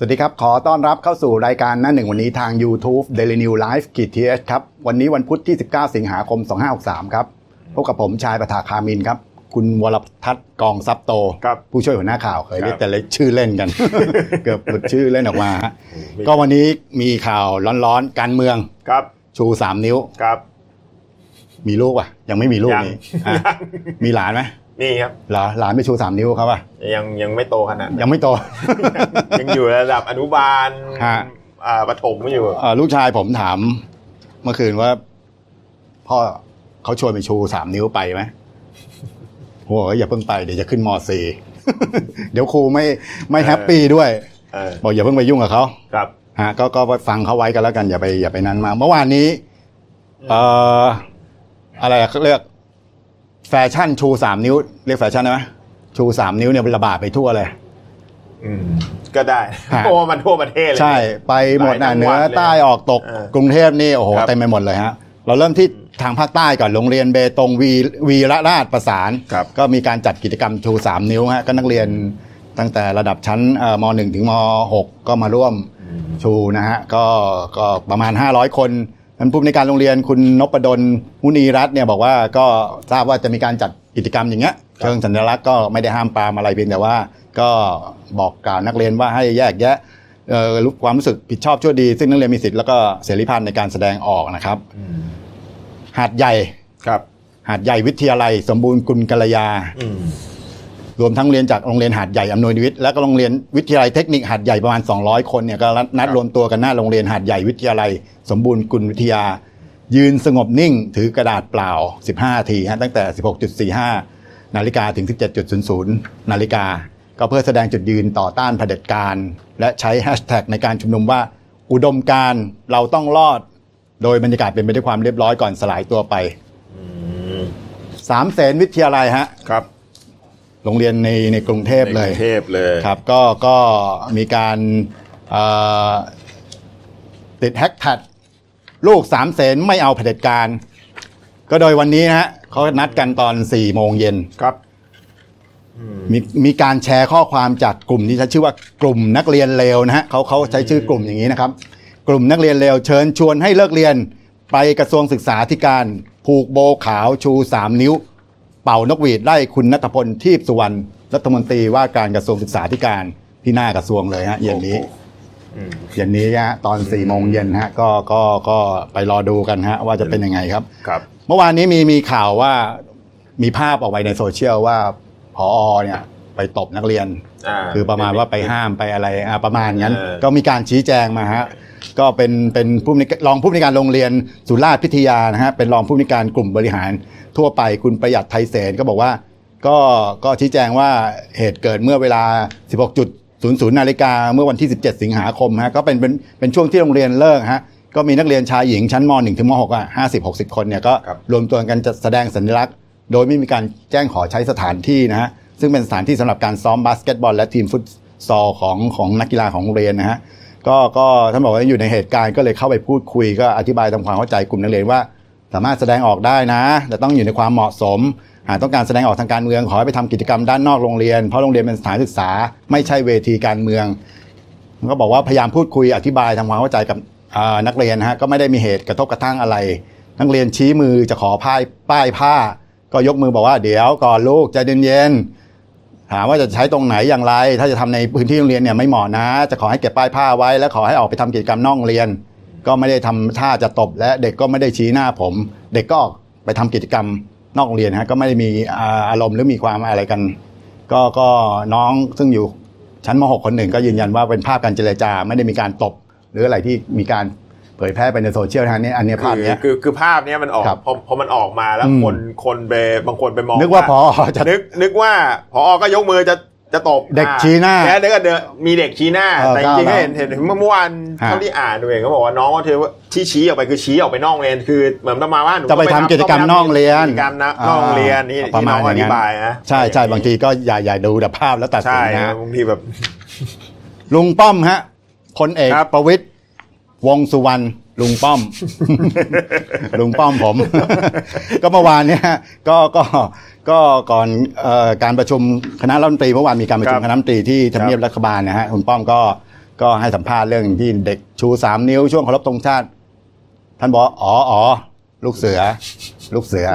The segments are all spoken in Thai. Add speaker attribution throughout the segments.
Speaker 1: สวัสดีครับ ขอต้อนรับเข้าสู่รายการหน้าหนึ่งวันนี้ทาง YouTube Daily New Life กีทีเอสครับ วันนี้วันพุธที่ 19 สิงหาคม 2563 ครับ พบกับผมชายประภาคามินครับ คุณวรทัศน์กองซับโต
Speaker 2: ครับ
Speaker 1: ผู้ช่วยหัวหน้าข่าวเคยเรีย
Speaker 2: ค
Speaker 1: ก
Speaker 2: รับ
Speaker 1: แต่เล็กชื่อเล่นกัน เกือบหลุดชื่อเล่นออกมาฮะก็วันนี้มีข่าวร้อนๆ การเมือง
Speaker 2: ครับ
Speaker 1: ชู 3 นิ้ว
Speaker 2: ครับ
Speaker 1: มีลูกอะ ยังไม่มีลูก
Speaker 2: ยัง
Speaker 1: นี่อะ
Speaker 2: ยัง
Speaker 1: มีหลานไหม
Speaker 2: นี่ครับ
Speaker 1: เหรอหลานไม่ชู3นิ้วครับอะ
Speaker 2: ยังยังไม่โตขนาดนั้น
Speaker 1: ยังไม่โต
Speaker 2: ยังอยู่ระดับอนุบาล
Speaker 1: ฮะ
Speaker 2: อ่าประถมอยู่
Speaker 1: เอ่อลูกชายผมถาม เมื่อคืนว่า พ่อเขาชวนไปชูสามนิ้วไปไหมโอ้ยอย่าเพิ่งไปเดี๋ยวจะขึ้นมสี่เดี๋ยวครูไม่ไม่แฮปปี้ด้วย
Speaker 2: เออ
Speaker 1: บอกอย่าเพิ่งไปยุ่งกับเขา
Speaker 2: ครับ
Speaker 1: ฮะก็ก็ฟังเขาไว้กันแล้วกันอย่าไปอย่าไปนั้นมา เมื่อวานนี้ เอ่ออะไรอะเขาเรียก แฟชั่นชูสามนิ้ว เรียกแฟชั่นได้ไหมชูสามนิ้วเนี่ยระบาดไปทั่วเลย
Speaker 2: อืมก็ได้
Speaker 1: ฮะ
Speaker 2: เพราะว่ามันทั่วประเทศเลย
Speaker 1: ใช่ ไปหมด
Speaker 2: หลา
Speaker 1: นะ
Speaker 2: ยจัง
Speaker 1: เหนื
Speaker 2: หวั
Speaker 1: อ
Speaker 2: ดเลย
Speaker 1: ใต้ออกตก
Speaker 2: เออก
Speaker 1: รุงเทพนี่โอ้โห
Speaker 2: ครับ
Speaker 1: เต็มไปหมดเลยฮะ เราเริ่มที่ทางภาคใต้ก่อนโรงเรียนเบตงวีวีระราชประสาน
Speaker 2: ครับ
Speaker 1: ก็มีการจัดกิจกรรมชู3นิ้วฮะก็นักเรียนตั้งแต่ระดับชั้นเอ่อม .1 ถึงม .6 ก็มาร่วมชูนะฮะก็ก็ประมาณ 500 คน ท่านผู้ในวยการโรงเรียนคุณนพดลมุนีรัตน์เนี่ยบอกว่าก็ทราบว่าจะมีการจัดกิจกรรมอย่างเงี้ยเชิงสัญลักษณ์ก็ไม่ได้ห้ามปรามอะไรเพียงแต่ว่า ก็บอกกล่าวนักเรียนว่าให้แยกแยะเอ่อรู้ความรู้สึกผิดชอบชั่วดี ซึ่งนักเรียนมีสิทธิ์แล้วก็เสรีภาพในการแสดงออกนะครับ
Speaker 2: อืม
Speaker 1: หาดใหญ่
Speaker 2: ครับ
Speaker 1: หาดใหญ่วิทยาลัยสมบูรณ์กุลกัลยา
Speaker 2: อืม
Speaker 1: รวมทั้งเรียนจากโรงเรียนหาดใหญ่อำนวยนิวิทย์และก็โรงเรียนวิทยาลัยเทคนิคหาดใหญ่ประมาณ 200 คนเนี่ยก็นัดรวมตัวกันหน้าโรงเรียนหาดใหญ่วิทยาลัย สมบูรณ์กุลวิทยา ยืนสงบนิ่ง ถือกระดาษเปล่า 15 ทีฮะตั้งแต่ 16.45 นาฬิกาถึง 17.00 นาฬิกา ก็เพื่อแสดงจุดยืนต่อต้านเผด็จการ และใช้แฮชแท็กในการชุมนุมว่าอุดมการเราต้องรอด โดยบรรยากาศเป็นไปด้วยความเรียบร้อยก่อนสลายตัวไปสามเสนวิทยาลัยฮะ
Speaker 2: ครับ
Speaker 1: โรงเรียนในในกรุงเทพเลย
Speaker 2: ในกรุงเทพเลย
Speaker 1: ครับก็ก็มีการเอ่อติดแฮกแท็กลูกสามเสนไม่เอาเผด็จการ ก็โดยวันนี้นะฮะเขานัดกันตอน4ี่โมงเย็น
Speaker 2: ครับ
Speaker 1: มีมีการแชร์ข้อความจากกลุ่มที่ใช้ชื่อว่ากลุ่มนักเรียนเลวนะฮะเขาเขาใช้ชื่อกลุ่มอย่างนี้นะครับ กลุ่มนักเรียนเลวเชิญชวนให้เลิกเรียนไปกระทรวงศึกษาธิการผูกโบขาวชู3นิ้ว เป่านกหวีดไล่คุณนัทพลทีพสุวรรณรัฐมนตรีว่าการกระทรวงศึกษาธิการที่หน้ากระทรวงเลยฮะเย็นนี้
Speaker 2: อืม
Speaker 1: เย็นนี้ฮะตอน4ี่โมงเย็นฮะก็ก็ก็ไปรอดูกันฮะว่าจะเป็นยังไงครับ
Speaker 2: ครับ
Speaker 1: เมื่อวานนี้มีมีข่าวว่ามีภาพออกไปในโซเชียลว่าพอเนี่ยไปตบนักเรียน
Speaker 2: อ่า
Speaker 1: คือประมาณว่าไปห้ามไปอะไรอ่าประมาณนั้น
Speaker 2: เออ
Speaker 1: ก็มีการชี้แจงมาฮะก็เป็นเป็นผู้อำนวยรองผู้อำนวยการโรงเรียนสุราษฎร์พิทยานะฮะเป็นรองผู้อำนวยการกลุ่มบริหาร ทั่วไปคุณประหยัดไทยเสนก็บอกว่า ก็ก็ชี้แจงว่าเหตุเกิดเมื่อเวลา 16.00 นาฬิกาเมื่อวันที่ 17 สิงหาคมฮะก็เป็นเป็นเป็นช่วงที่โรงเรียนเลิกฮะก็มีนักเรียนชายหญิงชั้นม .1 ถึงม .6 อะ50 60 คนเนี่ยก็
Speaker 2: ครับ
Speaker 1: รวมตัวกันจะแสดงสัญลักษณ์ โดยไม่มีการแจ้งขอใช้สถานที่นะฮะซึ่งเป็นสถานที่สำหรับการซ้อมบาสเกตบอล และทีมฟุตซอลของของนักกีฬาของโรงเรียนนะฮะก็ก็ท่านบอกว่าอยู่ในเหตุการณ์ก็เลยเข้าไปพูดคุยก็อธิบายทำความเข้าใจกลุ่มนักเรียนว่า สามารถแสดงออกได้นะแต่ต้องอยู่ในความเหมาะสม หากต้องการแสดงออกทางการเมืองขอให้ไปทำกิจกรรมด้านนอกโรงเรียน เพราะโรงเรียนเป็นสถานศึกษา ไม่ใช่เวทีการเมืองก็บอกว่าพยายามพูดคุยอธิบายทำความเข้าใจกับนักเรียนฮะก็ไม่ได้มีเหตุกระทบกระทั่งอะไร นักเรียนชี้มือจะขอป้ายป้ายผ้า ก็ยกมือบอกว่าเดี๋ยวก่อนลูกใจเย็นๆถามว่าจะใช้ตรงไหนอย่างไร ถ้าจะทำในพื้นที่โรงเรียนเนี่ยไม่เหมาะนะ จะขอให้เก็บป้ายผ้าไว้ และขอให้ออกไปทำกิจกรรมนอกโรงเรียน ก็ไม่ได้ทำท่าจะตบ และเด็กก็ไม่ได้ชี้หน้าผม เด็กก็ออกไปทำกิจกรรมนอกโรงเรียนฮะก็ไม่ได้มีอ่าอารมณ์หรือมีความอะไรกัน ก็ก็น้องซึ่งอยู่ชั้นม .6 คนหนึ่งก็ยืนยันว่าเป็นภาพการเจรจาไม่ได้มีการตบ หรืออะไรที่มีการเผยแพร่ไปในโซเชียลนะฮะเนี่ยอันเนี้ยภาพ
Speaker 2: คือ
Speaker 1: เนี้ย
Speaker 2: คือคือภาพเนี้ยมันออก
Speaker 1: ครับ
Speaker 2: พอพอมันออกมาแล้ว
Speaker 1: อืม
Speaker 2: คนคนไปบางคนไปมอง
Speaker 1: นึกว่าพอจะ
Speaker 2: นึกนึกว่าพอก็ยกมือจะ จะตบ
Speaker 1: เด็ก
Speaker 2: อ่า
Speaker 1: ชี้หน้า
Speaker 2: แล้วเด็กก็เดินมีเด็กชี้หน้า
Speaker 1: เออ
Speaker 2: แต่จริงๆ
Speaker 1: ก้าว
Speaker 2: ก็เห็นเห็นเมื่อวาน
Speaker 1: ฮะ
Speaker 2: เท่าที่อ่านดูเองเขาบอกว่าน้องก็เทว่าที่ชี้ออกไปคือชี้ออกไปนอกโรงเรียนคือเหมือนประมาณว่าหนู
Speaker 1: จะไปทำกิจกรรมนอกโรงเรียน
Speaker 2: กิจกรรมนะนอกโรงเรียนนี่
Speaker 1: ประ
Speaker 2: ที่
Speaker 1: มา
Speaker 2: น้
Speaker 1: ณ
Speaker 2: อง
Speaker 1: อ
Speaker 2: อย่างธิ
Speaker 1: นั้น
Speaker 2: บายนะ
Speaker 1: ใช่ใช่บางทีก็อย่าอย่าดูแต่ภาพแล้วตัดสิ
Speaker 2: ใช่
Speaker 1: นนะ
Speaker 2: บางทีแบบ
Speaker 1: ลุงป้อมฮะพลเอก
Speaker 2: ครับ
Speaker 1: ประวิตยวงษ์สุวรรณ ลุงป้อม ลุงป้อมผม ก็เมื่อวานเนี่ยก็ก็ก็ก่อนเอ่อการประชุมคณะรัฐมนตรีเมื่อวานมีการประชุมคณะรัฐมนตรีที่ทำเนียบรัฐบาลนะฮะคุณป้อมก็ก็ให้สัมภาษณ์เรื่องที่เด็กชูสามนิ้วช่วงเคารพธงชาติ ท่านบอกว่าอ๋ออ๋อลูกเสือ ลูกเสือ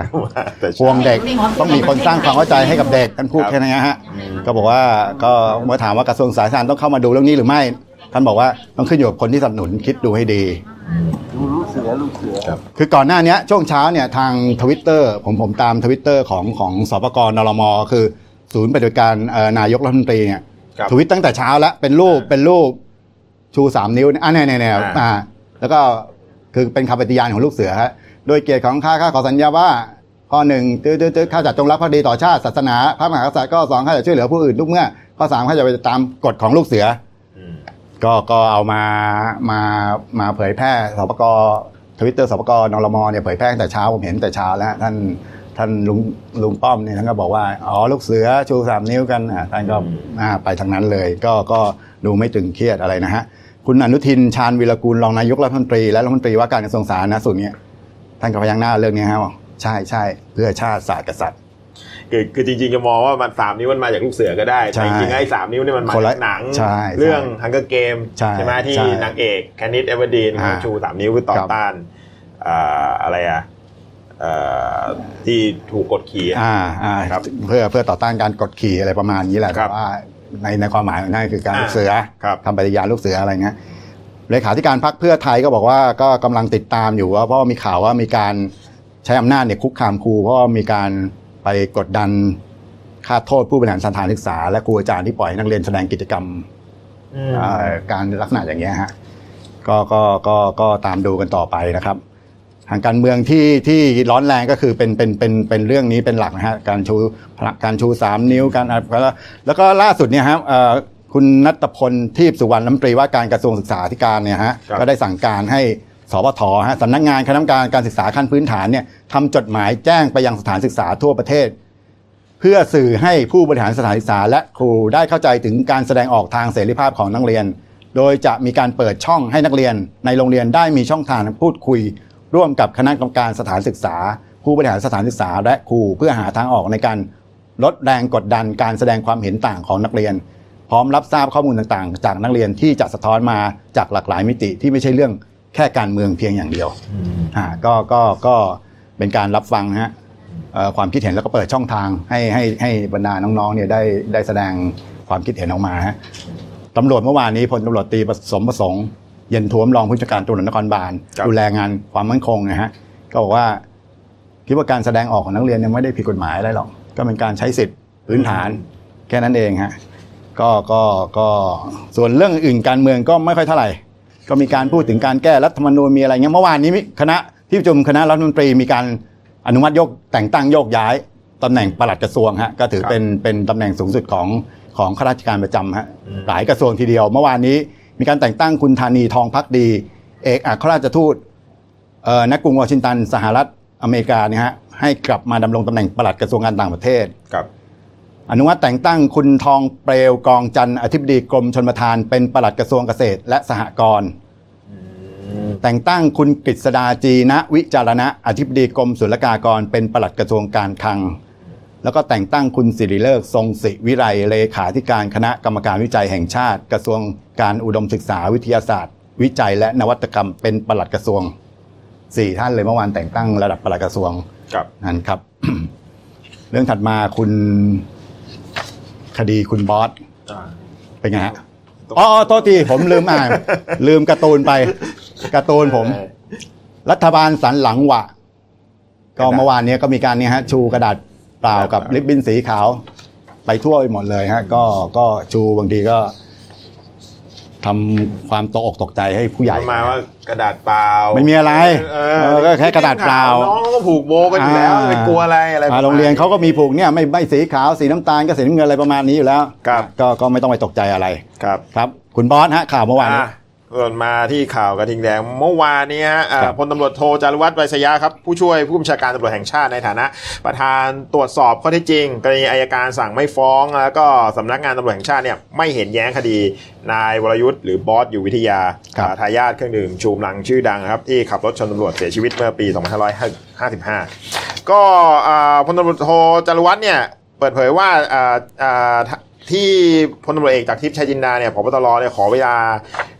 Speaker 2: แต่
Speaker 1: พวงเด็กต้องมีคนสร้างความเข้าใจให้กับเด็กท่านพูด
Speaker 2: ครับ
Speaker 1: แค่นี้ฮะก็บอกว่าก็เมื่อถามว่ากระทรวงสาธารณสุขต้องเข้ามาดูเรื่องนี้หรือไม่ ท่านบอกว่าต้องขึ้นอยู่กับคนที่สนับสนุนคิดดูให้ดี
Speaker 3: ลูกเสือลูกเสือ
Speaker 2: ครับ
Speaker 1: คือก่อนหน้าเนี้ยช่วงเช้าเนี่ยทางทวิตเตอร์ผมผมตามทวิตเตอร์ของของสปกนรมคือ ศูนย์ปฏิบัติการเอ่อนายกรัฐมนตรีเนี่ย
Speaker 2: ครับ
Speaker 1: ทวิตตั้งแต่เช้าแล้วเป็นรูปเป็นรูปชูสามนิ้วเนี่ยอ่าเนี่ยเนี่ยเนี่ย
Speaker 2: อ่า
Speaker 1: อ่าแล้วก็คือเป็นคำปฏิญาณของลูกเสือฮะโดยเกียรติของข้าข้าขอสัญญาว่าข้อหนึ่งตื้อตื้อตื้อข้าจะจงรักภักดีต่อชาติศาสนาพระมหากษัตริย์ข้อสองข้าจะช่วยเหลือผู้อื่นทุกเมื่อข้อสามข้าจะไปตามกฎของลูกเสือ
Speaker 2: อืม
Speaker 1: ก็ก็เอามามามาเผยแพร่สปกทวิตเตอร์สปกนรมเนี่ยเผยแพร่ตั้งแต่เช้าผมเห็นแต่เช้าแล้วท่านท่านลุงลุงป้อมเนี่ยท่านก็บอกว่าอ๋อลูกเสือชูสามนิ้วกันอ่าท่านก็อ่าไปทางนั้นเลย ก็ก็ดูไม่ตึงเครียดอะไรนะฮะคุณอนุทินชาญวิรกูลรองนายกรัฐมนตรีและรัฐมนตรีว่าการกระทรวงสาธารณสุขเนี่ยท่านก็พยักหน้าเรื่องนี้ครับบอกใช่ใช่เพื่อชาติศาสตร์กษัตริย์
Speaker 2: คือคือจริงๆจะมองว่ามันสามนิ้วมันมาจากลูกเสือก็ได้
Speaker 1: ใช่
Speaker 2: แต่จริงๆไอ้สามนิ้วนี่มันมา
Speaker 1: คนละ
Speaker 2: จากหนัง
Speaker 1: ใช่
Speaker 2: เรื่อง
Speaker 1: ใช่
Speaker 2: Hunger Games
Speaker 1: ใช่
Speaker 2: ไหมที่
Speaker 1: ใช่
Speaker 2: นางเอก Katniss Everdeen อ่าชูสามนิ้วคือต่อ
Speaker 1: ครับ
Speaker 2: ต้านอ่าอะไรอะเอ่อที่ถูกกดขี่อะ
Speaker 1: อ่าอ่า
Speaker 2: ครับ
Speaker 1: เพื่อเพื่อต่อต้านการกดขี่อะไรประมาณนี้แหละ
Speaker 2: ครั
Speaker 1: แต่ว่าในในความหมายของนั่นคือการ
Speaker 2: อ่า
Speaker 1: ลูกเสือ
Speaker 2: ครับ
Speaker 1: ทำปฏิญาณลูกเสืออะไรเงี้ยเลขาธิการพรรคเพื่อไทยก็บอกว่าก็กำลังติดตามอยู่ว่าเพราะว่ามีข่าวว่ามีการใช้อำนาจเนี่ยคุกคามครูเพราะว่ามีการ ไปกดดันค่าโทษผู้บริหารสถานศึกษา และครูอาจารย์ที่ปล่อยให้นักเรียนแสดงกิจกรรม
Speaker 2: อืม
Speaker 1: เอ่อการลักษณะอย่างเงี้ยฮะก็ก็ก็ก็ตามดูกันต่อไปนะครับ ทางการเมืองที่ที่ร้อนแรงก็คือเป็นเป็นเป็นเป็นเรื่องนี้เป็นหลักนะฮะการชูการชูสามนิ้วการแล้วก็แล้วก็ล่าสุดเนี่ยฮะเอ่อคุณนัทพลทีพสุวรรณรัฐมนตรีว่าการกระทรวงศึกษาธิการเนี่ยฮะ
Speaker 2: ครับ
Speaker 1: ก็ได้สั่งการให้ สปทฮะสำนักงานคณะกรรมการการศึกษาขั้นพื้นฐานเนี่ยทำจดหมายแจ้งไปยังสถานศึกษาทั่วประเทศ เพื่อสื่อให้ผู้บริหารสถานศึกษาและครูได้เข้าใจถึงการแสดงออกทางเสรีภาพของนักเรียน โดยจะมีการเปิดช่องให้นักเรียน ในโรงเรียนได้มีช่องทางพูดคุย ร่วมกับคณะกรรมการสถานศึกษา ผู้บริหารสถานศึกษา และครูเพื่อหาทางออกในการลดแรงกดดันการแสดงความเห็นต่างของนักเรียน พร้อมรับทราบข้อมูลต่างๆ จากนักเรียนที่จะสะท้อนมาจากหลากหลายมิติที่ไม่ใช่เรื่อง แค่การเมืองเพียงอย่างเดียว
Speaker 2: อืม
Speaker 1: อ่าก็ก็ก็เป็นการรับฟังนะฮะเอ่อความคิดเห็นแล้วก็เปิดช่องทางให้ให้ให้บรรดาน้องๆเนี่ยได้ได้แสดงความคิดเห็นออกมาฮะตำรวจเมื่อวานนี้พลตำรวจตรีประสมประสงค์เย็นท้วมรองผู้จัดการตำรวจนครบาล
Speaker 2: ครับ
Speaker 1: ดูแลงานความมั่นคงนะฮะก็บอกว่าคิดว่าการแสดงออกของนักเรียนเนี่ยไม่ได้ผิดกฎหมายอะไรหรอก ก็เป็นการใช้สิทธิ์พื้นฐานแค่นั้นเองฮะก็ก็ก็ส่วนเรื่องอื่นการเมืองก็ไม่ค่อยเท่าไหร่ ก็มีการพูดถึงการแก้รัฐธรรมนูญมีอะไรเงี้ยเมื่อวานนี้มีคณะที่ประชุมคณะรัฐมนตรีมีการอนุมัติโยกแต่งตั้งโยกย้ายตำแหน่งปลัดกระทรวงฮะก็ถือ
Speaker 2: ครับ
Speaker 1: เป็นเป็นตำแหน่งสูงสุดของของข้าราชการประจำฮะ
Speaker 2: อืม
Speaker 1: หลายกระทรวงทีเดียว เมื่อวานนี้มีการแต่งตั้งคุณธานีทองพักดี เอกอัครราชทูตเอ่อณกรุงวอชิงตันสหรัฐอเมริกาเนี่ยฮะให้กลับมาดำรงตำแหน่งปลัดกระทรวงการต่างประเทศ
Speaker 2: ครับ
Speaker 1: อนุมัติแต่งตั้งคุณทองเปลวกองจันทร์อธิบดีกรมชนประทานเป็นปลัดกระทรวงเกษตรและสหกรณ์แต่งตั้งคุณกฤษดาจีนะวิจารณะอธิบดีกรมศุลกากร เป็นปลัดกระทรวงการคลัง แล้วก็แต่งตั้งคุณสิริเลิกษ์ทรงศิวิไรเลขาธิการคณะกรรมการวิจัยแห่งชาติ กระทรวงการอุดมศึกษาวิทยาศาสตร์ วิจัยและนวัตกรรมเป็นปลัดกระทรวงสี่ท่านเลยเมื่อวานแต่งตั้งระดับปลัดกระทรวง
Speaker 2: ครับ
Speaker 1: นั่นครับ เรื่องถัดมาคุณ คดีคุณบอส
Speaker 2: อ่า
Speaker 1: เป็นไงฮะอ๋อโทษทีผมลืมอ่าน ลืมการ์ตูนไปการ์ตูนผม รัฐบาลสันหลังหวะก็เมื่อวานเนี้ยก็มีการเนี่ยฮะ ชูกระดาษเปล่ากับริบบิ้นสีขาว ไปทั่วไปหมดเลยฮะ ก็ก็ชูบางทีก็ ทำความตกอกตกใจให้ผู้ใหญ่
Speaker 2: ประมาณว่ากระดาษเปล่า
Speaker 1: ไม่มีอะไร
Speaker 2: เอ
Speaker 1: เออก็แค่กระดาษเปล่า
Speaker 2: น้องก็ผูกโบกันอยู่แล้วไปกลัวอะไรอะไรา
Speaker 1: โรงเรียนเขาก็มีผูกเนี่ยไม่ไม่สีขาวสีน้ำตาลก็สีน้ำเงินอะไรประมาณนี้อยู่แล้ว
Speaker 2: ครับ
Speaker 1: ก็ก็ไม่ต้องไปตกใจอะไร
Speaker 2: ครับ
Speaker 1: ครับ คุณบอสฮะข่าวเมื่อวานนี้
Speaker 2: อะ ส่วนมาที่ข่าวกระทิงแดงเมื่อวานนี้ฮะอ่า
Speaker 1: ครับ
Speaker 2: พลตำรวจโทจารุวัฒน์ไวยสยาครับผู้ช่วยผู้บัญชาการตำรวจแห่งชาติในฐานะ ประธานตรวจสอบข้อเท็จจริง กรณีอายการสั่งไม่ฟ้อง แล้วก็สำนักงานตำรวจแห่งชาติเนี่ยไม่เห็นแย้งคดีนายวรยุทธ์หรือบอสอยู่วิทยา
Speaker 1: ครับ
Speaker 2: อ่าทายาทเครื่องดื่มชูกำลังชื่อดังครับที่ขับรถชนตำรวจเสียชีวิตเมื่อปี 2555 ก็อ่าพลตำรวจโทจารุวัฒน์เนี่ย เปิดเผยว่าอ่าอ่าที่พลตำรวจเอกจากทิพย์ชัยจินดาเนี่ยพบตรเนี่ยขอเวลา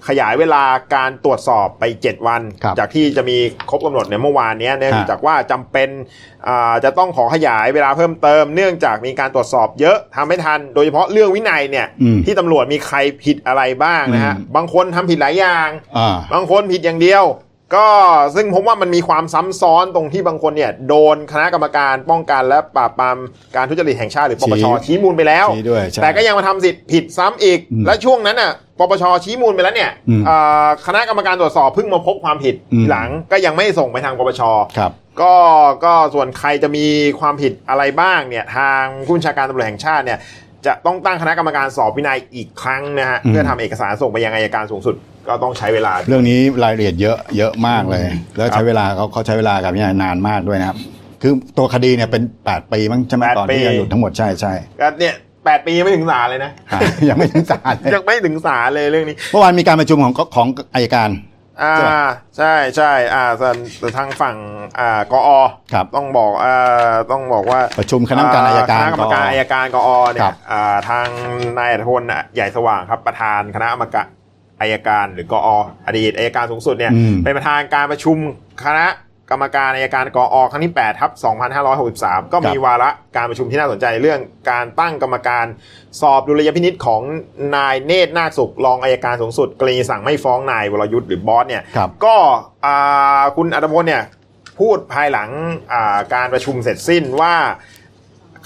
Speaker 2: ขยายเวลาการตรวจสอบไป 7 วัน
Speaker 1: ครับ
Speaker 2: จากที่จะมีครบกำหนดเนี่ยเมื่อวานเนี้ยเนื่อง
Speaker 1: ฮะ
Speaker 2: จากว่าจำเป็นอ่าจะต้องขอขยายเวลาเพิ่มเติม เนื่องจากมีการตรวจสอบเยอะทำไม่ทัน โดยเฉพาะเรื่องวินัยเนี่ย
Speaker 1: อืม
Speaker 2: ที่ตำรวจมีใครผิดอะไรบ้างนะฮะ
Speaker 1: อืม
Speaker 2: บางคนทำผิดหลายอย่าง
Speaker 1: อ่า
Speaker 2: บางคนผิดอย่างเดียว ก็ซึ่งผมว่ามันมีความซ้ำซ้อนตรงที่บางคนเนี่ยโดนคณะกรรมการป้องกันและปราบปรามการทุจริตแห่งชาติหรือปปช
Speaker 1: ชี้
Speaker 2: ชี้มูลไปแล้ว
Speaker 1: ชี้ด้วยใช่
Speaker 2: แต่ก็ยังมาทำสิทธิ์ผิดซ้ำอีก
Speaker 1: อืม
Speaker 2: และช่วงนั้นน่ะปปชชี้มูลไปแล้วเนี่ย
Speaker 1: อืม
Speaker 2: อ่าคณะกรรมการตรวจสอบเพิ่งมาพบความผิด
Speaker 1: อืม
Speaker 2: ทีหลังก็ยังไม่ส่งไปทางปปช
Speaker 1: ครับ
Speaker 2: ก็ก็ส่วนใครจะมีความผิดอะไรบ้างเนี่ยทางผู้บัญชาการตำรวจแห่งชาติเนี่ยจะต้องตั้งคณะกรรมการสอบวินัยอีกครั้งนะฮะ
Speaker 1: อืม
Speaker 2: เพื่อทำเอกสารส่งไปยังอัยการสูงสุด ก็ต้องใช้เวลา
Speaker 1: เรื่องนี้รายละเอียดเยอะเยอะมากเลย แล้ว
Speaker 2: ครั
Speaker 1: ใช้
Speaker 2: บ
Speaker 1: เวลาเขาเขาใช้เวลากับพิจารณานานมากด้วยนะครับ คือตัวคดีเนี่ยเป็น 8 ปีมั้งใช่ไหม
Speaker 2: แปด
Speaker 1: ตอนที่
Speaker 2: ปี
Speaker 1: ยังอยู่ทั้งหมดใช่ใช่
Speaker 2: ก็เนี่ยแปดปียังไม่ถึงศาลเลยนะ
Speaker 1: อ่ายังไม่ถึงศาลเลย
Speaker 2: ยังไม่ถึงศาลเลยเรื่องนี้
Speaker 1: เมื่อวานมีการประชุมของของอายการ
Speaker 2: อ่า
Speaker 1: ใช่ปะ
Speaker 2: ใช่ใช่อ่าส่วนส่วนทางฝั่งอ่ากอ
Speaker 1: ครับ
Speaker 2: ต้องบอกอ่าต้องบอกว่า
Speaker 1: ประชุมคณะกรรมการอายการ
Speaker 2: คณะกรรมการ
Speaker 1: กอ
Speaker 2: อายการกอเนี่
Speaker 1: ครั
Speaker 2: ย
Speaker 1: บ
Speaker 2: อ่าทางนายอัธพลใหญ่สว่างครับประธานคณะกรรมการ อายการหรือกออดีตอายการสูงสุดเนี่ย
Speaker 1: อืม
Speaker 2: เป็นประธานการประชุมคณะกรรมการอายการกอครั้งที่8ทับ2563 ก็มีวาระการประชุมที่น่าสนใจเรื่องการตั้งกรรมการสอบดุลยพินิษของนายเนตรนาคสุขรองอายการสูงสุดกรณีสั่งไม่ฟ้องนายวรยุทธ์หรือบอสเนี่ย
Speaker 1: ครับ
Speaker 2: ก็อ่าคุณอัตพลเนี่ยพูดภายหลังอ่าการประชุมเสร็จสิ้นว่า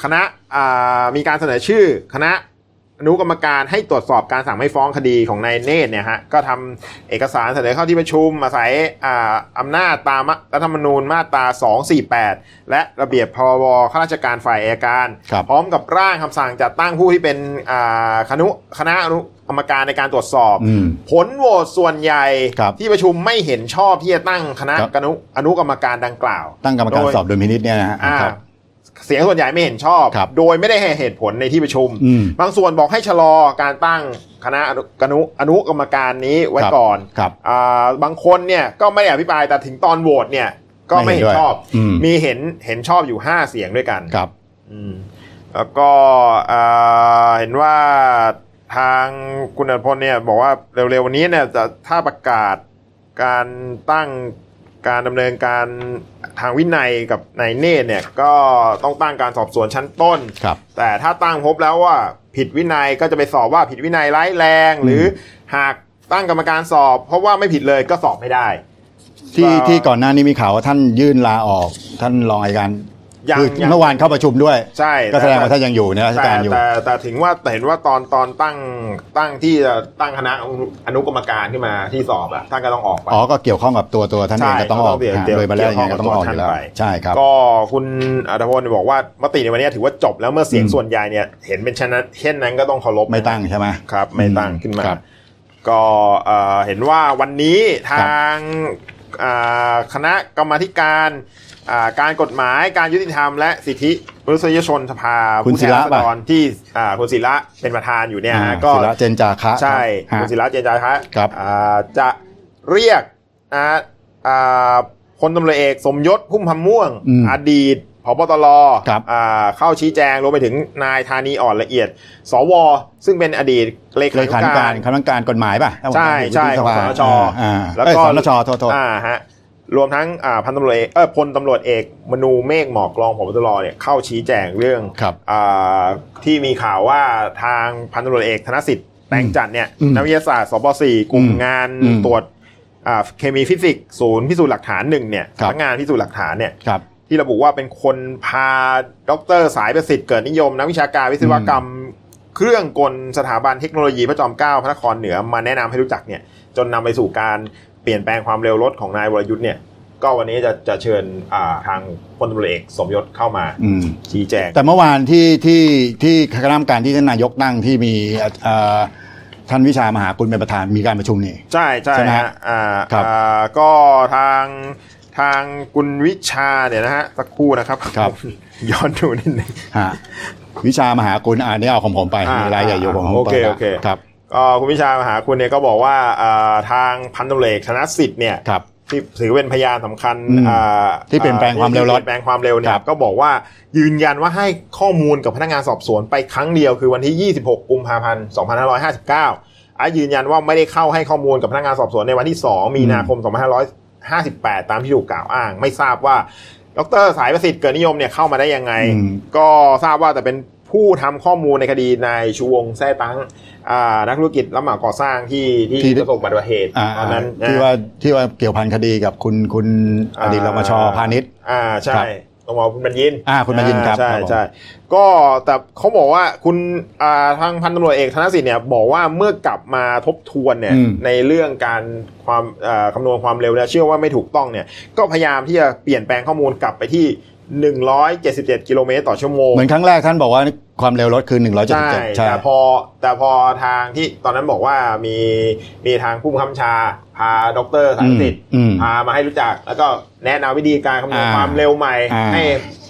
Speaker 2: คณะอ่ามีการเสนอชื่อคณะ อนุกรรมการให้ตรวจสอบการสั่งไม่ฟ้องคดีของนายเนตรเนี่ยฮะก็ทำเอกสารเสนอเข้าที่ประชุมอาศัยอ่าอำนาจตามรัฐธรรมนูญมาตรา 248 และระเบียบพรบข้าราชการฝ่ายอัยการ
Speaker 1: ครับ
Speaker 2: พร้อมกับร่างคำสั่งจัดตั้งผู้ที่เป็นอ่าคณะคณะอนุกรรมการในการตรวจสอบ
Speaker 1: อืม
Speaker 2: ผลโหวตส่วนใหญ่
Speaker 1: ครับ
Speaker 2: ที่ประชุมไม่เห็นชอบที่จะตั้งคณะ
Speaker 1: ครับ
Speaker 2: อนุอนุกรรมการดังกล่าว
Speaker 1: ตั้งกรรมการ
Speaker 2: โดย
Speaker 1: สอบดุลพินิษเนี่ยนะฮะ
Speaker 2: อ่า
Speaker 1: ครับ
Speaker 2: เสียงส่วนใหญ่ไม่เห็นชอบ
Speaker 1: ครับ
Speaker 2: โดยไม่ได้ให้เหตุผลในที่ประชุม
Speaker 1: อืม
Speaker 2: บางส่วนบอกให้ชะลอการตั้งคณะอนุอนุอนุกรรมการนี้ไว้
Speaker 1: ครับ
Speaker 2: ก่อน
Speaker 1: ครับ
Speaker 2: อ่าบางคนเนี่ยก็ไม่ได้อภิปรายแต่ถึงตอนโหวตเนี่ยก็ไม่เห็นชอบ
Speaker 1: ไม่เห็นด้วยอืม
Speaker 2: มีเห็นเห็นชอบอยู่ห้าเสียงด้วยกัน
Speaker 1: ครับ
Speaker 2: อืมแล้วก็อ่าเห็นว่าทางคุณอัตพลเนี่ยบอกว่าเร็วๆวันนี้เนี่ยจะถ้าประกาศการตั้ง การดำเนินการทางวินัยกับนายเนตรเนี่ยก็ต้องตั้งการสอบสวนชั้นต้น
Speaker 1: ครับ
Speaker 2: แต่ถ้าตั้งพบแล้วว่าผิดวินัยก็จะไปสอบว่าผิดวินัยร้ายแรง หรือหากตั้งกรรมการสอบ เพราะว่าไม่ผิดเลยก็สอบไม่ได้
Speaker 1: ที่
Speaker 2: ก็
Speaker 1: ที่ก่อนหน้านี้มีข่าวว่าท่านยื่นลาออก ท่านรองอัยการ
Speaker 2: ยัง
Speaker 1: คือ
Speaker 2: ยัง
Speaker 1: เมื่อวานเข้าประชุมด้วย
Speaker 2: ใช่
Speaker 1: ก็แสดงว่าท่านยังอยู่ในราช
Speaker 2: แต่
Speaker 1: การอยู่
Speaker 2: แต่แต่ถึงว่าแต่เห็นว่าตอนตอนตั้งตั้งที่จะตั้งคณะอนุกรรมการขึ้นมาที่สอบอะท่านก็ต้องออกไป
Speaker 1: อ๋อก็เกี่ยวข้องกับตัวตัวท่านเอง
Speaker 2: ใช่
Speaker 1: ก็ต้องออก
Speaker 2: เดี๋ยว
Speaker 1: ฮะ
Speaker 2: เดี๋ยว
Speaker 1: โดยมาแล้วยังไงก็ต้องออกอยู่แล้ว
Speaker 2: เกี่ยวข้องกับตัวท่านไป
Speaker 1: ใช่ครับ
Speaker 2: ก็คุณอัตพลบอกว่ามติในวันนี้ถือว่าจบแล้วเมื่อเสียง
Speaker 1: อืม
Speaker 2: ส่วนใหญ่เนี่ยเห็นเป็นเช่นนั้นเช่นนั้นก็ต้องเคารพ
Speaker 1: ไม่ตั้งใช่ไหม
Speaker 2: ครับไม่ตั้งขึ้นมา
Speaker 1: ครับ
Speaker 2: ก็เอ่อเห็นว่าวันนี้ทางอ่าคณะกรรมาธิการอ่า การกฎหมายการยุติธรรมและสิทธิมนุษยชนสภา
Speaker 1: คุณ
Speaker 2: ผู้แทน
Speaker 1: ศิระ
Speaker 2: ราษฎรที่อ่าคุณศิระเป็นประธานอยู่เนี่ย
Speaker 1: อ่า
Speaker 2: ฮะก็
Speaker 1: ศิระเจนจาคะ
Speaker 2: ใช่
Speaker 1: ฮะ
Speaker 2: คุณศิระเจนจาคะ
Speaker 1: ครับ
Speaker 2: อ่าจะเรียกอ่าอ่าพลตำรวจเอกสมยศพุ่มพันธ์ม่วง
Speaker 1: อืม
Speaker 2: อดีตพบตร
Speaker 1: ครับ
Speaker 2: อ่าเข้าชี้แจงรวมไปถึงนายธานีอ่อนละเอียด สว ซึ่งเป็นอดีตเล
Speaker 1: เล
Speaker 2: ขา
Speaker 1: ขา
Speaker 2: นุ
Speaker 1: ธิ
Speaker 2: กา
Speaker 1: การรคณะกรรมการกฎหมายป่ะถ้าผม
Speaker 2: ใช่
Speaker 1: จำไม่ผิด
Speaker 2: ใช่
Speaker 1: วุฒิสภา
Speaker 2: ของสนช
Speaker 1: อ่า
Speaker 2: แล้ว
Speaker 1: เอ้ย
Speaker 2: ก็
Speaker 1: สนชโทษโทษ
Speaker 2: อ่าฮะ รวมทั้งอ่าพันตำรวจเอกเออพลตำรวจเอกมนูเมฆหมอกรองพบตรเนี่ยเข้าชี้แจงเรื่อง
Speaker 1: ครับ
Speaker 2: อ่าที่มีข่าวว่าทางพันตำรวจเอกธนสิทธิ์แตงจันทร์เนี่ย
Speaker 1: อืม
Speaker 2: นักวิทยาศาสตร์สป .4 กลุ่ม
Speaker 1: อืม
Speaker 2: งาน
Speaker 1: อืม
Speaker 2: ตรวจอ่าเคมีฟิสิกส์ศูนย์พิสูจน์หลักฐานหนึ่งเนี่ย
Speaker 1: ครับ
Speaker 2: สำนักงานพิสูจน์หลักฐานเนี่ย
Speaker 1: ครับ
Speaker 2: ที่ระบุว่าเป็นคนพาดรสายประสิทธิ์เกิดนิยมนักวิชาการวิศวกรรมเครื่องกลสถาบันเทคโนโลยีพระจอมเกล้าพระนครเหนือมาแนะนำให้รู้จักเนี่ยจนนำไปสู่การเปลี่ยนแปลงความเร็วรถของนายวรยุทธ์เนี่ยก็วันนี้จะจะเชิญอ่าทางพลตำรวจเอกสมยศเข้ามา
Speaker 1: อืม
Speaker 2: ชี้แจง
Speaker 1: แต่เมื่อวานที่ที่ที่คณะกรรมการที่ท่านนายกนั่งที่มีเอ่อท่านวิชามหาคุณเป็นประธานมีการประชุมนี่
Speaker 2: ใช่ใช่
Speaker 1: ใช่ไหม
Speaker 2: ฮะ
Speaker 1: ฮะ
Speaker 2: อ่า
Speaker 1: ครับ
Speaker 2: อ่าก็ทางทางคุณวิชาเนี่ยนะฮะสักครู่นะครับ
Speaker 1: ครับ
Speaker 2: ย้อนดูนิดนึง
Speaker 1: ฮะวิชามหาคุณอ่านนี่เอาของผมไป
Speaker 2: อ่า
Speaker 1: มีรายใหญ่อยู่ผม
Speaker 2: โอเค
Speaker 1: ปิดละ
Speaker 2: โอเค
Speaker 1: ครับ
Speaker 2: ก็คุณวิชามหาคุณเนี่ยก็บอกว่าอ่าทางพันตำรวจเอกธนสิทธิ์เนี่ย
Speaker 1: ครับ
Speaker 2: ที่ถือเป็นพยานสำคัญ
Speaker 1: อืม
Speaker 2: อ่า
Speaker 1: ที่เปลี่ยนแปลงความเร็วรถ
Speaker 2: ที่เปลี่ยนแปลงความเร็วเนี่
Speaker 1: ค
Speaker 2: ย
Speaker 1: รับ
Speaker 2: ก็บอกว่ายืนยันว่าให้ข้อมูลกับพนักงานสอบสวนไปครั้งเดียวคือวันที่ 26 กุมภาพันธ์ 2559อายืนยันว่าไม่ได้เข้าให้ข้อมูลกับพนักงานสอบสวนในวันที่ 2 มีนาคม 2558 ตามที่ถูกกล่าวอ้าง ไม่ทราบว่าดรสายประสิทธิ์เกิดนิยมเนี่ยเข้ามาได้ยังไง
Speaker 1: อืม
Speaker 2: ก็ทราบว่าแต่เป็น ผู้ทำข้อมูลในคดีนายชูวงแท้ตังอ่านักธุรกิจรับเหมาก่อสร้างที่ที่
Speaker 1: ที่
Speaker 2: ประสบอุบัติเหตุ
Speaker 1: อ่า
Speaker 2: ตอนนั้นนะ
Speaker 1: ที่ว่าที่ว่าเกี่ยวพันคดีกับคุณคุณอดีตรมชพาณิชย์
Speaker 2: อ่าใช่
Speaker 1: ครับ
Speaker 2: ต้องบอกคุณบัญญิน
Speaker 1: อ่าคุณบัญญินครับ
Speaker 2: ใช่
Speaker 1: ครับผม
Speaker 2: ใช่ก็แต่เขาบอกว่าคุณอ่าทางพันตำรวจเอกธนสิทธิ์เนี่ยบอกว่าเมื่อกลับมาทบทวนเนี่ย
Speaker 1: อืม
Speaker 2: ในเรื่องการความอ่าคำนวณความเร็วเนี่ยเชื่อว่าไม่ถูกต้องเนี่ยก็พยายามที่จะเปลี่ยนแปลงข้อมูลกลับไปที่ 177 กิโลเมตรต่อชั่วโมง
Speaker 1: เหมือนครั้งแรกท่านบอกว่าความเร็วรถคือ 177
Speaker 2: ใช่
Speaker 1: ใช่
Speaker 2: แต่พอแต่พอทางที่ตอนนั้นบอกว่ามีมีทางผู้บังคับบัญชา พาดรสายสิทธิ์
Speaker 1: อืม
Speaker 2: พามาให้รู้จัก แล้วก็แนะนำวิธีการคำนวณ
Speaker 1: อ่า
Speaker 2: ความเร็วใหม่
Speaker 1: อ่า
Speaker 2: ให้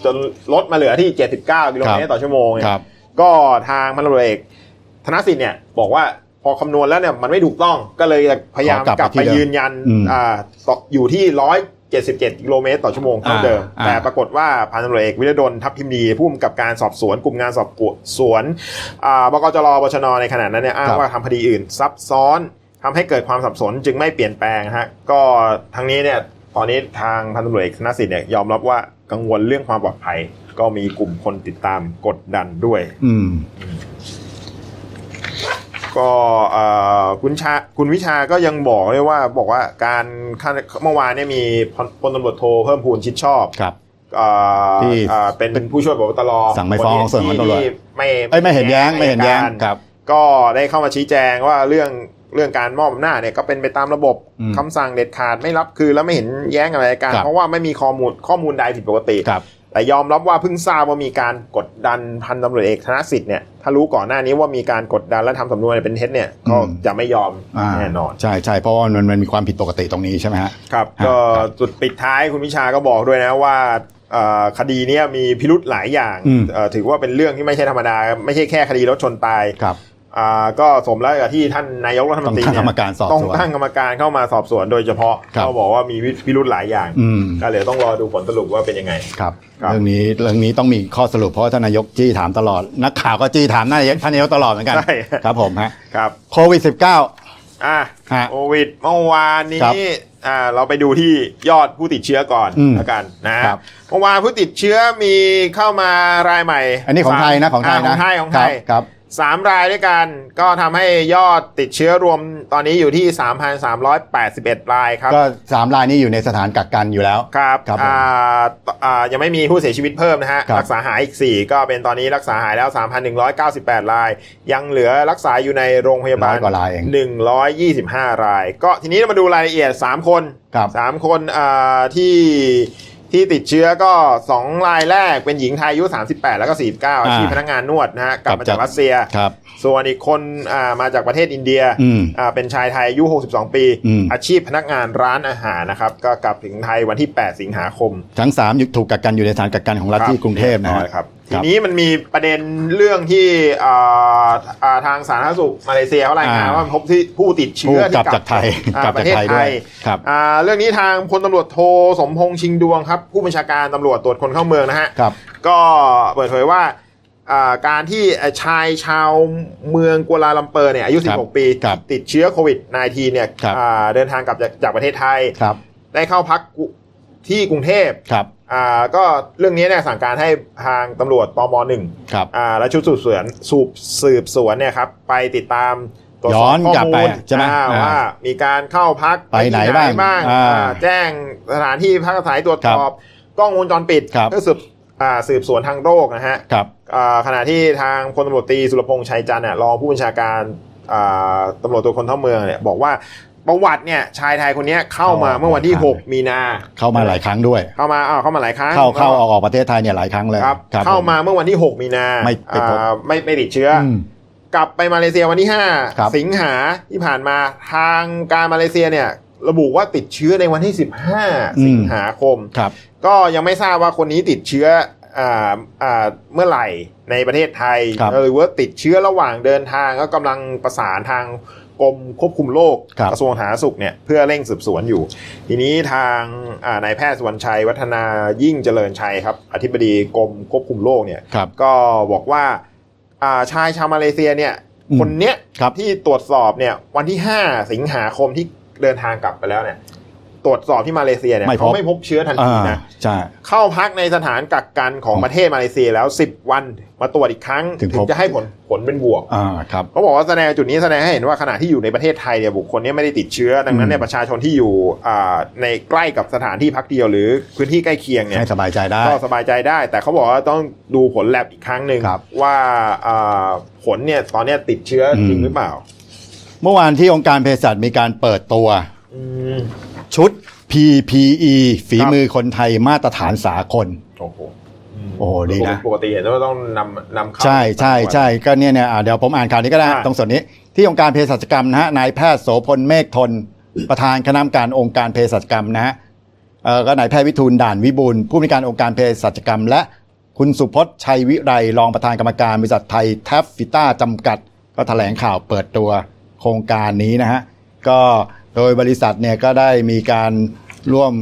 Speaker 2: จนลดมาเหลือที่ 79 กิโลเมตรต่อชั่วโมงเนี่ย
Speaker 1: ครับ
Speaker 2: ก็ทางพันตำรวจเอกธนสิทธิ์เนี่ยบอกว่าพอคำนวณแล้วเนี่ยมันไม่ถูกต้องก็เลยพยายาม
Speaker 1: ขอกลับ
Speaker 2: กลับ
Speaker 1: ไป
Speaker 2: ไป
Speaker 1: ที่เดิม
Speaker 2: ยืนยัน
Speaker 1: อืม
Speaker 2: อ่าต่ออยู่ที่ร้อย เจ็ดสิบเจ็ดกิโลเมตรต่อชั่วโมงเท่าเดิม
Speaker 1: อ่า
Speaker 2: แต่ปรากฏว่าพันตำรวจเอกวิรดลทัพทิมดีผู้กำกับการสอบสวนกลุ่มงานสอบสวนอ่าบกจรบชนในขณะนั้นเนี่ยอ้างว่าทำคดีอื่น ซับซ้อนทำให้เกิดความสับสนจึงไม่เปลี่ยนแปลงฮะก็ทั้งนี้เนี่ยตอนนี้ทางพันตำรวจเอกธนสิทธิ์เนี่ยยอมรับว่ากังวลเรื่องความปลอดภัย ก็มีกลุ่มคนติดตามกดดันด้วย
Speaker 1: อืม
Speaker 2: ก็เอ่อคุณชาคุณวิชาก็ยังบอกด้วยว่าบอกว่าการขั้นเมื่อวานเนี่ยมีพลพลตำรวจโทเพิ่มพูนชิดชอบ
Speaker 1: ครับ
Speaker 2: เอ่อ
Speaker 1: ที่
Speaker 2: เอ่อเป็นผู้ช่วยผบตร
Speaker 1: สั่งไม่ฟ้องส่วนของตำรวจ
Speaker 2: ที่ไม่
Speaker 1: เอ้ยไม่เห็นแย้งไม่เห็นแย้ง
Speaker 2: อัยการ
Speaker 1: ครับ
Speaker 2: ก็ได้เข้ามาชี้แจงว่าเรื่องเรื่องการมอบอำนาจเนี่ยก็เป็นไปตามระบบ
Speaker 1: อืม
Speaker 2: คำสั่งเด็ดขาดไม่รับคือแล้วไม่เห็นแย้งอะไรกัน
Speaker 1: ครับ
Speaker 2: เพราะว่าไม่มีข้อมูลข้อมูลใดผิดปกติ
Speaker 1: ครับ
Speaker 2: แต่ยอมรับว่าเพิ่งทราบว่ามีการกดดันพันตำรวจเอกธนสิทธิ์เนี่ยถ้ารู้ก่อนหน้านี้ว่ามีการกดดันและทำสำนวนเป็นเท็จเนี่ยก็
Speaker 1: อืม
Speaker 2: จะไม่ยอม
Speaker 1: อ่า
Speaker 2: แน่นอน
Speaker 1: ใช่ใช่เพราะว่ามันมันมีความผิดปกติตรงนี้ใช่ไหมฮะ
Speaker 2: ครับ
Speaker 1: ครับ
Speaker 2: ก็
Speaker 1: ครับ
Speaker 2: จุดปิดท้ายคุณวิชาก็บอกด้วยนะว่าเอ่อคดีเนี้ยมีพิรุธหลายอย่าง
Speaker 1: อืม
Speaker 2: เอ่อถือว่าเป็นเรื่องที่ไม่ใช่ธรรมดา ไม่ใช่แค่คดีรถชนตาย
Speaker 1: ครับ
Speaker 2: อ่าก็สมแล้วกับที่ท่านนายกรัฐมนตรี
Speaker 1: ต้องตั้ง
Speaker 2: เนี่ย
Speaker 1: กรรมการสอบสวน
Speaker 2: ต้องตั้งกรรมการเข้ามาสอบสวนโดยเฉพาะ
Speaker 1: ครับ
Speaker 2: เขาบอกว่ามีพิรุธหลายอย่าง
Speaker 1: อืม
Speaker 2: ก็เดี๋ยวต้องรอดูผลสรุปว่าเป็นยังไง
Speaker 1: ครับ
Speaker 2: ครับ
Speaker 1: เรื่องนี้เรื่องนี้ต้องมีข้อสรุปเพราะว่าท่านนายกจี้ถามตลอด นักข่าวก็จี้ถามนายกท่านนายกตลอดเหมือนกัน
Speaker 2: ใช่
Speaker 1: ครับผมฮะ
Speaker 2: ครับ
Speaker 1: โควิด -19
Speaker 2: อะ
Speaker 1: ฮะ
Speaker 2: โควิดเมื่อวาน
Speaker 1: ครั
Speaker 2: นี้
Speaker 1: บ
Speaker 2: อ่าเราไปดูที่ยอดผู้ติดเชื้อก่อน
Speaker 1: อืม
Speaker 2: แล้วกันนะครับเมื่อวานผู้ติดเชื้อมีเข้ามารายใหม่
Speaker 1: อันนี้ของไทยนะของไทยา
Speaker 2: ข
Speaker 1: นะ
Speaker 2: องไทยของไทย
Speaker 1: ครับ ครับ
Speaker 2: สามรายด้วยกัน ก็ทำให้ยอดติดเชื้อรวมตอนนี้อยู่ที่ 3,381 รายครับ
Speaker 1: ก็สามรายนี้อยู่ในสถานกักกันอยู่แล้ว
Speaker 2: ครับ
Speaker 1: ครับผม
Speaker 2: อ่าอ่ายังไม่มีผู้เสียชีวิตเพิ่มนะฮะ
Speaker 1: ครับ
Speaker 2: รักษาหายอีก 4 ก็เป็นตอนนี้รักษาหายแล้ว 3,198 ราย ยังเหลือรักษาอยู่ในโรงพยาบา
Speaker 1: ร้
Speaker 2: ล
Speaker 1: อยกว่ารายเอง
Speaker 2: 125 ราย ก็ทีนี้เรามาดูรายละเอียด 3 คน
Speaker 1: ครับ
Speaker 2: 3คนอ่าที่ ที่ติดเชื้อก็ 2 รายแรกเป็นหญิงไทยอายุ 38 แล้วก็ 49 อาชีพพนักงานนวดนะฮะกลับมาจากรัสเซีย
Speaker 1: ครับ
Speaker 2: ส่วนอีกคนอ่ามาจากประเทศอินเดีย
Speaker 1: อืม
Speaker 2: อ่าเป็นชายไทยอายุ 62 ปี
Speaker 1: อืม
Speaker 2: อาชีพพนักงานร้านอาหารนะครับ ก็กลับถึงไทยวันที่ 8 สิงหาคม
Speaker 1: ทั้งสามอยู่ถูกกักกันอยู่ในสถานกักกันของรัฐที่กรุงเทพนะฮะ
Speaker 2: รียบร้อยครับ
Speaker 1: ค
Speaker 2: ที
Speaker 1: รับ
Speaker 2: นี้มันมีประเด็นเรื่องที่อ่าอ่าทางสาธารณสุขมาเลเซียเขารายงาน
Speaker 1: อ่า
Speaker 2: ว่าพบที่ผู้ติดเชื้อ
Speaker 1: ผู้กลับ
Speaker 2: ที่
Speaker 1: จากไทย
Speaker 2: อ่าก
Speaker 1: ลับ
Speaker 2: ป
Speaker 1: จาก
Speaker 2: ระเทศ
Speaker 1: ไทย
Speaker 2: ไท
Speaker 1: ด้วย
Speaker 2: ย
Speaker 1: ครับ
Speaker 2: อ่าเรื่องนี้ทางพลตำรวจโทสมพงษ์ชิงดวงครับ ผู้บัญชาการตำรวจตรวจคนเข้าเมืองนะฮะ
Speaker 1: ครับ
Speaker 2: ก็เปิดเผยว่าอ่าการที่ชายชาวเมืองกัวลาลัมเปอร์เนี่ยอายุ
Speaker 1: ครับ
Speaker 2: 16 ปี
Speaker 1: ครับ
Speaker 2: ติดเชื้อโควิด -19 เนี่ย
Speaker 1: ครับ
Speaker 2: อ่าเดินทางกลับจากจากประเทศไทย
Speaker 1: ครับ
Speaker 2: ได้เข้าพักที่กรุงเทพ
Speaker 1: ครับ
Speaker 2: อ่าก็เรื่องนี้เนี่ยสั่งการให้ทางตำรวจตมหนึ่ง
Speaker 1: ครับ
Speaker 2: อ่าและชุดสืบสวนสูบสืบสวนเนี่ยครับไปติดตามตรวจส
Speaker 1: ย้
Speaker 2: อ
Speaker 1: อบน
Speaker 2: ข้อก
Speaker 1: ลับ
Speaker 2: มู
Speaker 1: ไป
Speaker 2: ล
Speaker 1: ใช่ไหม
Speaker 2: อ่า
Speaker 1: อ่า
Speaker 2: ว่ามีการเข้าพัก
Speaker 1: ไปไหน
Speaker 2: ที่
Speaker 1: บ้าง
Speaker 2: บ้าง
Speaker 1: อ่า
Speaker 2: อ่าแจ้งสถานที่พักอาศัยตรวจ
Speaker 1: ครั
Speaker 2: ส
Speaker 1: บ
Speaker 2: อบกล้องวงจรปิด
Speaker 1: ครับ
Speaker 2: เพื่อสืบอ่าสืบสวนทางโรคนะฮะ
Speaker 1: ครับ
Speaker 2: อ่าขณะที่ทางพลตำรวจตรีสุรพงษ์ชัยจันทร์เนี่ยรองผู้บัญชาการอ่าตำรวจตัวคนเข้าเมืองเนี่ยบอกว่า ประวัติเนี่ยชายไทยคนเนี้ยเข้ามา
Speaker 1: เข้า
Speaker 2: เมื่อวันที่
Speaker 1: หลายครั้ง
Speaker 2: 6มีนา
Speaker 1: เข้ามาหลายครั้งด้วย
Speaker 2: เข้ามาอ้าวเข้ามาหลายครั้ง
Speaker 1: เข้าเข้าออกออกประเทศไทยเนี่ยหลายครั้งเลย
Speaker 2: ครับ
Speaker 1: ครับ
Speaker 2: เข้า
Speaker 1: ผ
Speaker 2: มาเมื่อวันที่ 6 มีนา
Speaker 1: ไม่ไปพบ
Speaker 2: อ่าไม่ไม่ติดเชื้ออ
Speaker 1: อืม
Speaker 2: กลับไปมาเลเซียวันที่
Speaker 1: ครับ
Speaker 2: 5สิงหาที่ผ่านมาทางการมาเลเซียเนี่ยระบุว่าติดเชื้อในวันที่ 15 สิงหาคม
Speaker 1: ครับ
Speaker 2: ก็ยังไม่ทราบว่าคนนี้ติดเชื้ออ่าอ่าเมื่อไหร่ในประเทศไทย
Speaker 1: ครับ
Speaker 2: หรือว่าติดเชื้อระหว่างเดินทางก็กำลังประสานทาง กรมควบคุมโรค
Speaker 1: ครับ
Speaker 2: กระทรวงสาธารณสุขเนี่ยเพื่อเร่งสืบสวนอยู่ ทีนี้ทางอ่านายแพทย์สุวรรณชัย วัฒนายิ่งเจริญชัยครับอธิบดีกรมควบคุมโรคเนี่ย
Speaker 1: ครับ
Speaker 2: ก็บอกว่าอ่าชายชาวมาเลเซียเนี่ย
Speaker 1: อืม
Speaker 2: คนเนี้ย
Speaker 1: ครับ
Speaker 2: ที่ตรวจสอบเนี่ยวันที่ 5 สิงหาคมที่เดินทางกลับไปแล้วเนี่ย ตรวจสอบที่มาเลเซียเนี่ย
Speaker 1: ไม่พบ
Speaker 2: เขาไม่พบเชื้อทันที
Speaker 1: อ่า
Speaker 2: นะ
Speaker 1: ใช่
Speaker 2: เข้าพักในสถานกักกันของประเทศมาเลเซียแล้ว 10 วันมาตรวจอีกครั้ง
Speaker 1: ถึงพบ
Speaker 2: จะให้ผลผลเป็นบวก
Speaker 1: อ่าครับ
Speaker 2: เขาบอกว่าแสดงจุดนี้แสดงให้เห็นว่าขณะที่อยู่ในประเทศไทยเนี่ยบุคคลเนี้ไม่ได้ติดเชื้อ ดังนั้นเนี่ย
Speaker 1: อืม
Speaker 2: ประชาชนที่อยู่อ่าในใกล้กับสถานที่พักเดียวหรือพื้นที่ใกล้เคียงเนี่ย
Speaker 1: ให้สบายใจได้
Speaker 2: ก็สบายใจได้ แต่เขาบอกว่าต้องดูผลแลบอีกครั้งหนึ่ง
Speaker 1: ครับ
Speaker 2: ว่าอ่าผลเนี่ยตอนเนี้ยติดเชื้อจริง
Speaker 1: อืม
Speaker 2: หรือเปล่า
Speaker 1: เมื่อวานที่องค์การเภสัชมีการเปิดตัว
Speaker 2: อืม
Speaker 1: ชุด PPE ฝี
Speaker 2: ครับ
Speaker 1: มือคนไทยมาตรฐานสากล
Speaker 2: โอ้โหม
Speaker 1: โอ้โหดีนะ
Speaker 2: ปกติเห็นว่าต้องนำนำเข้า
Speaker 1: ใช่ใช่ใช่ก็เนี่ยเนี่ยอ่าเดี๋ยวผมอ่านข่าวนี้ก็ได้
Speaker 2: อ่า
Speaker 1: ตรงส่วนนี้ ที่องค์การเภสัชกรรมนะฮะนายแพทย์โสพลเมฆทน ประธานคณะกรรมการองค์การเภสัชกรรมนะฮะเอ่อก็นายแพทย์วิทูลด่านวิบูลย์ผู้อำนวยการองค์การเภสัชกรรม และคุณสุพจน์ชัยวิไรรองประธานกรรมการบริษัทไทยแทฟฟิต้าจำกัด ก็แถลงข่าวเปิดตัวโครงการนี้นะฮะก็ โดยบริษัทเนี่ยก็ได้มีการร่วม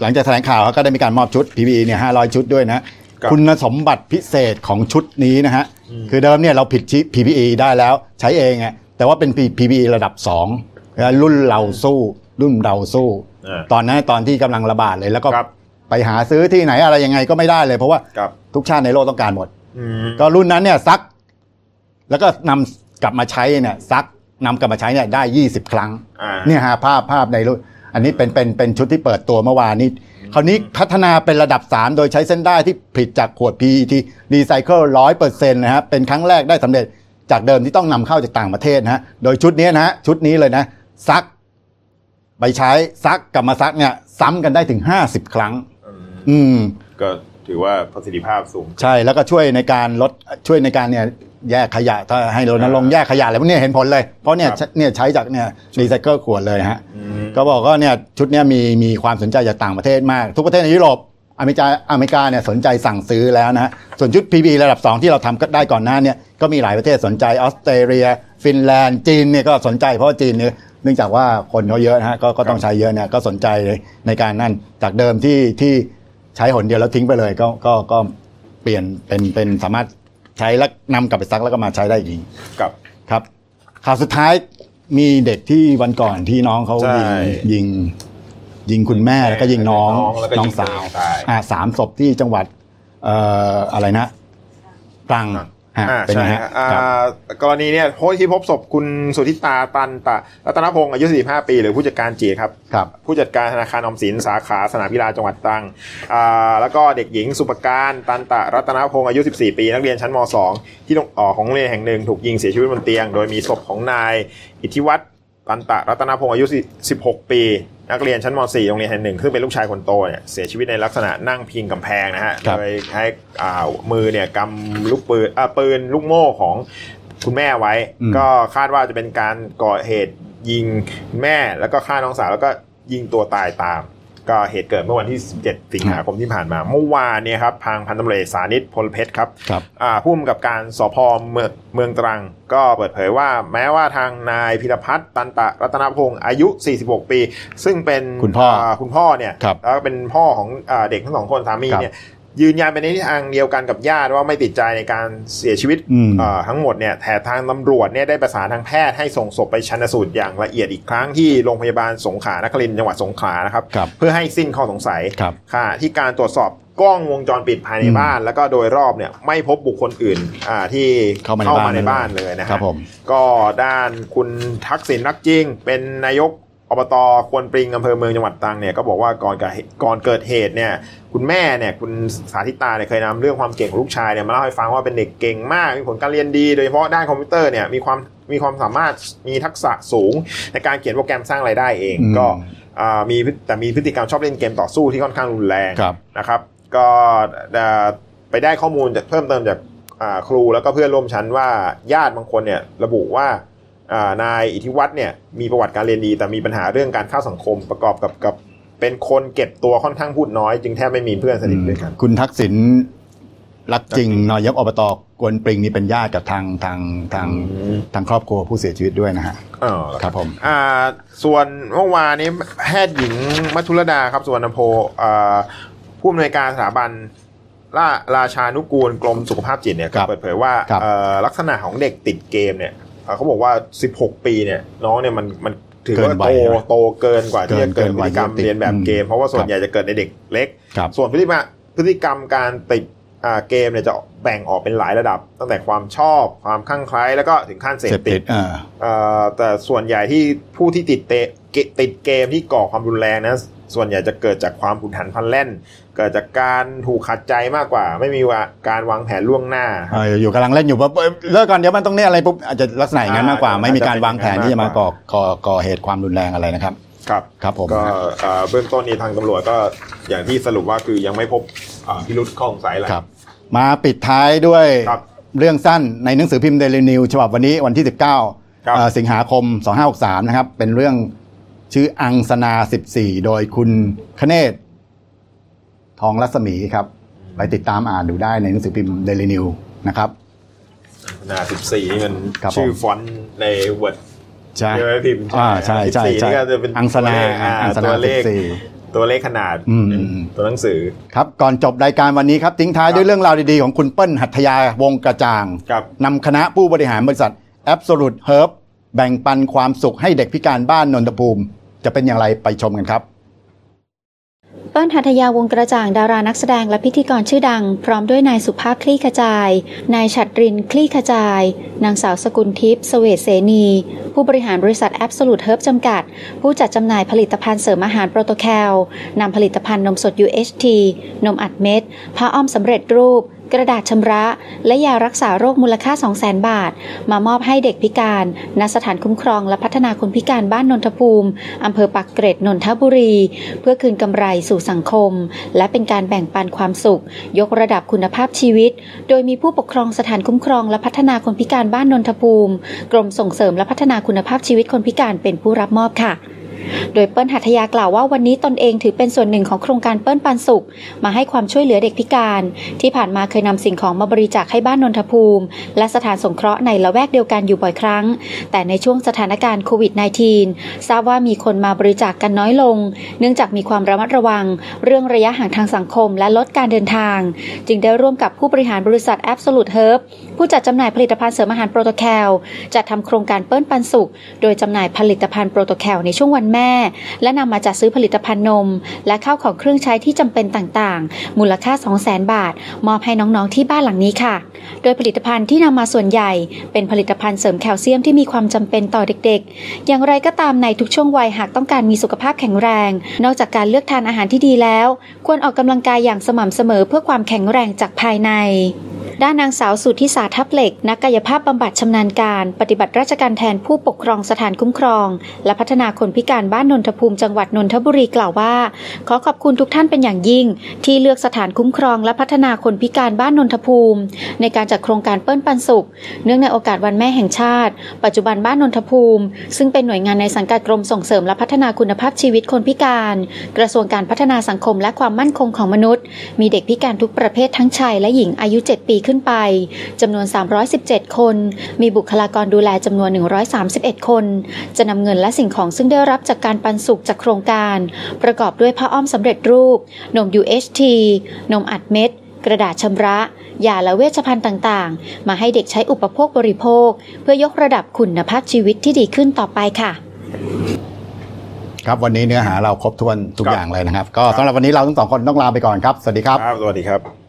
Speaker 1: หลังจากแถลงข่าวเขาก็ได้มีการมอบชุด PPE เนี่ย500ชุดด้วยนะฮะ
Speaker 2: ครับ
Speaker 1: คุณสมบัติพิเศษของชุดนี้นะฮะ คือเดิมเนี่ยเราผิดชิ PPE ได้แล้วใช้เองอะแต่ว่าเป็น PPE ระดับ2นะรุ่นเราสู้ รุ่นเราสู้
Speaker 2: อ่า
Speaker 1: ตอนนั้นตอนที่กำลังระบาดเลยแล้วก็
Speaker 2: ครับ
Speaker 1: ไปหาซื้อที่ไหนอะไรยังไงก็ไม่ได้เลย เพราะว่า
Speaker 2: ครับ
Speaker 1: ทุกชาติในโลกต้องการหมด
Speaker 2: อืม
Speaker 1: ก็รุ่นนั้นเนี่ยซัก แล้วก็นำกลับมาใช้เนี่ยซัก นำกลับมาใช้เนี่ยได้ 20 ครั้ง
Speaker 2: อ่า
Speaker 1: เนี่ยฮะภาพภาพในรุ่นอันนี้เป็นเป็นเป็นชุดที่เปิดตัวเมื่อวานนี้ คราวนี้พัฒนาเป็นระดับ 3 โดยใช้เส้นได้ที่ผลิตจากขวด PET รีไซเคิลร้อยเปอร์เซ็นต์นะฮะเป็นครั้งแรกได้สำเร็จจากเดิมที่ต้องนำเข้าจากต่างประเทศนะฮะโดยชุดนี้นะฮะชุดนี้เลยนะ ซัก ไปใช้ซักกลับมาซักเนี่ยซ้ำกันได้ถึง 50 ครั้ง
Speaker 2: อืม
Speaker 1: อืม
Speaker 2: ก็ถือว่าประสิทธิภาพสูง
Speaker 1: ใช่แล้วก็ช่วยในการลดช่วยในการเนี่ย แยกขยะถ้าให้รณรงค์แยกขยะอะไรพวกเนี้ยเห็นผลเลย เพราะเนี่ย
Speaker 2: ครับ
Speaker 1: เนี่ยใช้จากเนี่ยรีไซเคิลขวดเลยฮะ
Speaker 2: อืม
Speaker 1: ก็บอกว่าเนี่ยชุดเนี้ยมีมีความสนใจจากต่างประเทศมาก ทุกประเทศในยุโรปอเมริกาอเมริกาเนี่ยสนใจสั่งซื้อแล้วนะฮะส่วนชุด PPE ระดับ 2 ที่เราทำก็ได้ก่อนหน้าเนี่ยก็มีหลายประเทศสนใจออสเตรเลีย ฟินแลนด์จีนเนี่ยก็สนใจเพราะว่าจีนเนี่ยเนื่องจากว่าคนเขาเยอะนะฮะก็ก็ต้องใช้เยอะเนี่ยก็สนใจเลยในการนั่นจากเดิมที่ที่ใช้หนเดียวแล้วทิ้งไปเลยก็ก็ก็เปลี่ยนเป็นเป็นสามารถ ใช้แล้วนำกลับไปซักแล้วก็มาใช้ได้อีก
Speaker 2: กับ
Speaker 1: ครับ ข่าวสุดท้ายมีเด็กที่วันก่อนที่น้องเขา
Speaker 2: ใช่
Speaker 1: ยิงยิง ยิงคุณแม่แล้วก็ยิงน้อง
Speaker 2: น้องแล้วก็
Speaker 1: น้อง
Speaker 2: ยิง
Speaker 1: สาว
Speaker 2: ตัวเองตาย
Speaker 1: อ่าสามศพที่จังหวัด เอ่ออะไรนะตรังฮะ
Speaker 2: อ่า
Speaker 1: เป็น
Speaker 2: ใช่
Speaker 1: ไงฮะ
Speaker 2: ฮะอ่า
Speaker 1: ครับ
Speaker 2: กรณีเนี่ยโพสต์ที่พบศพคุณสุทธิตาตันตะรัตนพงศ์อายุ 45 ปี หรือผู้จัดการจีครับ
Speaker 1: ครับ
Speaker 2: ผู้จัดการธนาคารออมสินสาขาสนามกีฬาจังหวัดตรังอ่าแล้วก็เด็กหญิงสุปการตันตะรัตนพงศ์อายุ 14 ปี นักเรียนชั้นม .2 ที่โรงเอ่อของโรงเรียนแห่งหนึ่งถูกยิงเสียชีวิตบนเตียง โดยมีศพของนายอิทธิวัฒน์ ตันตะรัตนพงศ์อายุ 16 ปี นักเรียนชั้นม .4 โรงเรียนแห่งหนึ่งซึ่งเป็นลูกชายคนโตเนี่ยเสียชีวิตในลักษณะนั่งพิงกำแพงนะฮะ
Speaker 1: ครับ
Speaker 2: โดยใช้อ่ามือเนี่ยกำลูกปืนอ่าปืนลูกโม่ของคุณแม่ไว้
Speaker 1: อืม
Speaker 2: ก็คาดว่าจะเป็นการก่อเหตุยิงแม่แล้วก็ฆ่าน้องสาวแล้วก็ยิงตัวตายตาม ก็เหตุเกิดเมื่อวันที่ 17 สิงหาคมที่ผ่านมา เมื่อวานเนี่ยครับทางพันตำรวจเอกสานิตพลเพชรครับ
Speaker 1: ครับ
Speaker 2: อ่าผู้กำกับการสพเมืองเมืองตรัง ก็เปิดเผยว่าแม้ว่าทางนายพิรพัฒน์ตันตะรัตนพงศ์อายุ 46 ปี ซึ่งเป็น
Speaker 1: คุณพ่ออ่า
Speaker 2: คุณพ่อเนี่ย
Speaker 1: ครับ
Speaker 2: แล้วก็เป็นพ่อของอาเด็กทั้งสองคนสามี
Speaker 1: ครับ
Speaker 2: เนี่ย ยืนยันไปในทิศทางเดียวกันกับญาติว่าไม่ติดใจในการเสียชีวิต
Speaker 1: อืม
Speaker 2: อ่าทั้งหมดเนี่ยแต่ทางตำรวจเนี่ยได้ประสานทางแพทย์ให้ส่งศพไปชันสูตรอย่างละเอียดอีกครั้งที่โรงพยาบาลสงขลานครินทร์จังหวัดสงขลานะครับ
Speaker 1: ครับ
Speaker 2: เพื่อให้สิ้นข้อสงสัย
Speaker 1: ครับ
Speaker 2: ค่ะ ที่การตรวจสอบกล้องวงจรปิดภายใน
Speaker 1: อืม
Speaker 2: บ้าน แล้วก็โดยรอบเนี่ยไม่พบบุคคลอื่นอ่าที่
Speaker 1: เข้ามาในบ้าน
Speaker 2: ในบ้านเลยนะฮะ
Speaker 1: ครับผม
Speaker 2: ก็ด้านคุณทักษิณรักจริง เป็นนายก อบตควนปริงอำเภอเมืองจังหวัดตรังเนี่ยก็บอกว่าก่อนเกิดก่อนเกิดเหตุเนี่ยคุณแม่เนี่ยคุณสาธิตาเนี่ยเคยนำเรื่องความเก่งของลูกชายเนี่ยมาเล่าให้ฟังว่าเป็นเด็กเก่งมากมีผลการเรียนดีโดยเฉพาะด้านคอมพิวเตอร์เนี่ยมีความมีความสามารถมีทักษะสูง ในการเขียนโปรแกรมสร้างรายได้เอง
Speaker 1: อืม
Speaker 2: ก็อ่ามีพฤแต่มีพฤติกรรมชอบเล่นเกมต่อสู้ที่ค่อนข้างรุนแรง
Speaker 1: ครับ
Speaker 2: นะครับ ก็เอ่อไปได้ข้อมูลจากเพิ่มเติมจากอ่าครูแล้วก็เพื่อนร่วมชั้นว่าญาติบางคนเนี่ยระบุว่าอ่า นายอิทธิวัฒน์เนี่ยมีประวัติการเรียนดี แต่มีปัญหาเรื่องการเข้าสังคมประกอบกับกับเป็นคนเก็บตัวค่อนข้างพูดน้อย จึงแทบไม่มีเพื่อนสนิทด้วยกัน
Speaker 1: คุณทักษิณรักจริงนายกอบตกวนปริงนี่เป็นญาติกับทางทางทาง
Speaker 2: อืม
Speaker 1: ทางครอบครัวผู้เสียชีวิตด้วยนะฮะ
Speaker 2: อ๋อ
Speaker 1: ครับผม
Speaker 2: อ่าส่วนเมื่อวานนี้แพทย์หญิงมัทุรดาครับสุวรรณโพอ่าผู้อำนวยการสถาบันราราชานุกูลกรมสุขภาพจิตเนี่ย
Speaker 1: ครับ
Speaker 2: เปิดเผยว่า
Speaker 1: ครับ
Speaker 2: เอ่อลักษณะของเด็กติดเกมเนี่ย เอ่อเขาบอกว่า 16 ปีเนี่ย น้องเนี่ยมันมันถือว่า
Speaker 1: เกินวั
Speaker 2: โต
Speaker 1: ยใช่ไหม
Speaker 2: โตเกินกว่าที่จะ
Speaker 1: เกิ
Speaker 2: เกิด
Speaker 1: น
Speaker 2: พฤติกรรม
Speaker 1: วัยที่ติด
Speaker 2: เรียนแบบเกม
Speaker 1: อืม
Speaker 2: เพราะว่าส่ว
Speaker 1: ครั
Speaker 2: น
Speaker 1: บ
Speaker 2: ใหญ่จะเกิดในเด็กเล็ก
Speaker 1: ครับ
Speaker 2: ส่วนพฤติกรรมพฤติกรรมการติดอ่า เกมเนี่ยจะแบ่งออกเป็นหลายระดับ ตั้งแต่ความชอบความคลั่งไคล้แล้วก็ถึงขั้นเสพ
Speaker 1: เสพ
Speaker 2: ติ
Speaker 1: ติ
Speaker 2: ด
Speaker 1: ดเออ
Speaker 2: เอ่อแต่ส่วนใหญ่ที่ผู้ที่ติดเตะเกติดเกมที่ก่อความรุนแรงนะส่วนใหญ่จะเกิดจากความผุนหันพลันแล่น เกิดจากการถูกขัดใจมากกว่า ไม่มีว่าการวางแผนล่วงหน้าครับ
Speaker 1: เอออยู่กำลังเล่นอยู่ปุ๊บเอ้ยเลิกก่อนเดี๋ยวมันต้องเนี่ยอะไรปุ๊บอาจจะลักษณะอย่างนั้นมากกว่า
Speaker 2: อ่า
Speaker 1: ไม่มีการวางแผนที่จะมา
Speaker 2: อาจจะเป็น
Speaker 1: ก่อก่อก่อเหตุความรุนแรงอะไรนะครับ
Speaker 2: ครับ
Speaker 1: ครับผม
Speaker 2: ก็เอ่อเบื้องต้นนี้ทางตำรวจก็อย่างที่สรุปว่าคือยังไม่พบอ่าพิรุษข้อสงสัยอะไร
Speaker 1: ครับมาปิดท้ายด้วย
Speaker 2: ครับ
Speaker 1: เรื่องสั้นในหนังสือพิมพ์เดลินิวส์ฉบับวันนี้วันที่ 19
Speaker 2: ครับ
Speaker 1: เอ่อสิงหาคม 2563 นะครับ เป็นเรื่องชื่ออังสนา 14 โดยคุณคเนศทองรัศมีครับ ไปติดตามอ่านดูได้ในหนังสือพิมพ์เดลินิวส์นะครับ
Speaker 2: หน้า14 นี่มัน
Speaker 1: ครับผม
Speaker 2: ชื่อฟอนต์ใน Word
Speaker 1: ใช่
Speaker 2: ใช่ไหมพิมพ์
Speaker 1: อ่าใช่ใช่
Speaker 2: 14
Speaker 1: ใช่
Speaker 2: นี่ก็จะเป็น
Speaker 1: อังสนา
Speaker 2: ตัวเลขอ่า
Speaker 1: อังสนา
Speaker 2: ตัวเลข
Speaker 1: 14
Speaker 2: ตัวเลขขนาด
Speaker 1: อืมอืมอืม
Speaker 2: ตัวหนังสือ
Speaker 1: ครับ ก่อนจบรายการวันนี้ครับทิ้งท้ายด้วยเรื่องราวดีๆ ของคุณเปิ้ลหัตถยาวงกระจ่าง
Speaker 2: ครับ
Speaker 1: นำคณะผู้บริหารบริษัท Absolute Herb แบ่งปันความสุขให้เด็กพิการบ้านนนทภูมิ จะเป็นอย่างไรไปชมกันครับ
Speaker 4: เปิ้ลหัตยาวงกระจ่างดารานักแสดงและพิธีกรชื่อดัง พร้อมด้วยนายสุภาพคลี่ขจาย นายฉัตรินคลี่ขจาย นางสาวสกุลทิพย์สเวตเสนี ผู้บริหารบริษัท Absolute Herb จำกัด ผู้จัดจำหน่ายผลิตภัณฑ์เสริมอาหารโปรโตแคลนำผลิตภัณฑ์นมสด UHT นมอัดเม็ดผ้าอ้อมสำเร็จรูป กระดาษชำระ และยารักษาโรคมูลค่า 200,000 บาท มามอบให้เด็กพิการณสถานคุ้มครองและพัฒนาคนพิการบ้านนนทภูมิอำเภอปักเกร็ดนนทบุรี เพื่อคืนกำไรสู่สังคม และเป็นการแบ่งปันความสุข ยกระดับคุณภาพชีวิต โดยมีผู้ปกครองสถานคุ้มครองและพัฒนาคนพิการบ้านนนทภูมิ กรมส่งเสริมและพัฒนาคุณภาพชีวิตคนพิการเป็นผู้รับมอบค่ะ โดยเปิ้ลหัตยากล่าวว่าวันนี้ตนเองถือเป็นส่วนหนึ่งของโครงการเปิ้ลปันสุข มาให้ความช่วยเหลือเด็กพิการ ที่ผ่านมาเคยนำสิ่งของมาบริจาคให้บ้านนนทภูมิ และสถานสงเคราะห์ในละแวกเดียวกันอยู่บ่อยครั้ง แต่ในช่วงสถานการณ์โควิด -19 ทราบว่ามีคนมาบริจาคกันน้อยลง เนื่องจากมีความระมัดระวัง เรื่องระยะห่างทางสังคม และลดการเดินทาง จึงได้ร่วมกับผู้บริหารบริษัท Absolute Herb ผู้จัดจำหน่ายผลิตภัณฑ์เสริมอาหารโปรโตแคลจัดทำโครงการเปิ้ลปันสุข โดยจำหน่ายผลิตภัณฑ์โปรโตแคลในช่วงวันแม่ และนำมาจัดซื้อผลิตภัณฑ์นม และข้าวของเครื่องใช้ที่จำเป็นต่างๆ มูลค่า 200,000 บาท มอบให้น้องๆที่บ้านหลังนี้ค่ะ โดยผลิตภัณฑ์ที่นำมาส่วนใหญ่ เป็นผลิตภัณฑ์เสริมแคลเซียมที่มีความจำเป็นต่อเด็กๆ อย่างไรก็ตามในทุกช่วงวัยหากต้องการมีสุขภาพแข็งแรง นอกจากการเลือกทานอาหารที่ดีแล้ว ควรออกกำลังกายอย่างสม่ำเสมอเพื่อความแข็งแรงจากภายในด้านนางสาวสุทธิสาทับเหล็ก นักกายภาพบำบัดชำนาญการ ปฏิบัติราชการแทนผู้ปกครองสถานคุ้มครอง และพัฒนาคนพิการบ้านนนทภูมิจังหวัดนนทบุรีกล่าวว่า ขอขอบคุณทุกท่านเป็นอย่างยิ่ง ที่เลือกสถานคุ้มครอง และพัฒนาคนพิการบ้านนนทภูมิ ในการจัดโครงการเปิ้ลปันสุข เนื่องในโอกาสวันแม่แห่งชาติ ปัจจุบันบ้านนนทภูมิ ซึ่งเป็นหน่วยงานในสังกัดกรมส่งเสริมและพัฒนาคุณภาพชีวิตคนพิการ กระทรวงการพัฒนาสังคมและความมั่นคงของมนุษย์ มีเด็กพิการทุกประเภททั้งชายและหญิงอายุ 7 ปีขึ้นไปจำนวน 317 คน มีบุคลากรดูแลจำนวน 131 คน จะนำเงินและสิ่งของซึ่งได้รับจากการปันสุขจากโครงการ ประกอบด้วยผ้าอ้อมสำเร็จรูป นม UHT นมอัดเม็ด กระดาษชำระยาและเวชภัณฑ์ต่างๆ มาให้เด็กใช้อุปโภคบริโภค เพื่อยกระดับคุณภาพชีวิตที่ดีขึ้นต่อไปค่ะ
Speaker 1: ครับวันนี้เนื้อหาเราครบถ้วนทุก
Speaker 2: ครับ
Speaker 1: อย่างเลยนะครับ ก็สำหรับวันนี้เราทั้งสองคนต้องลาไปก่อนครับ สวัสดีครับ
Speaker 2: ครับสวัสดีครับ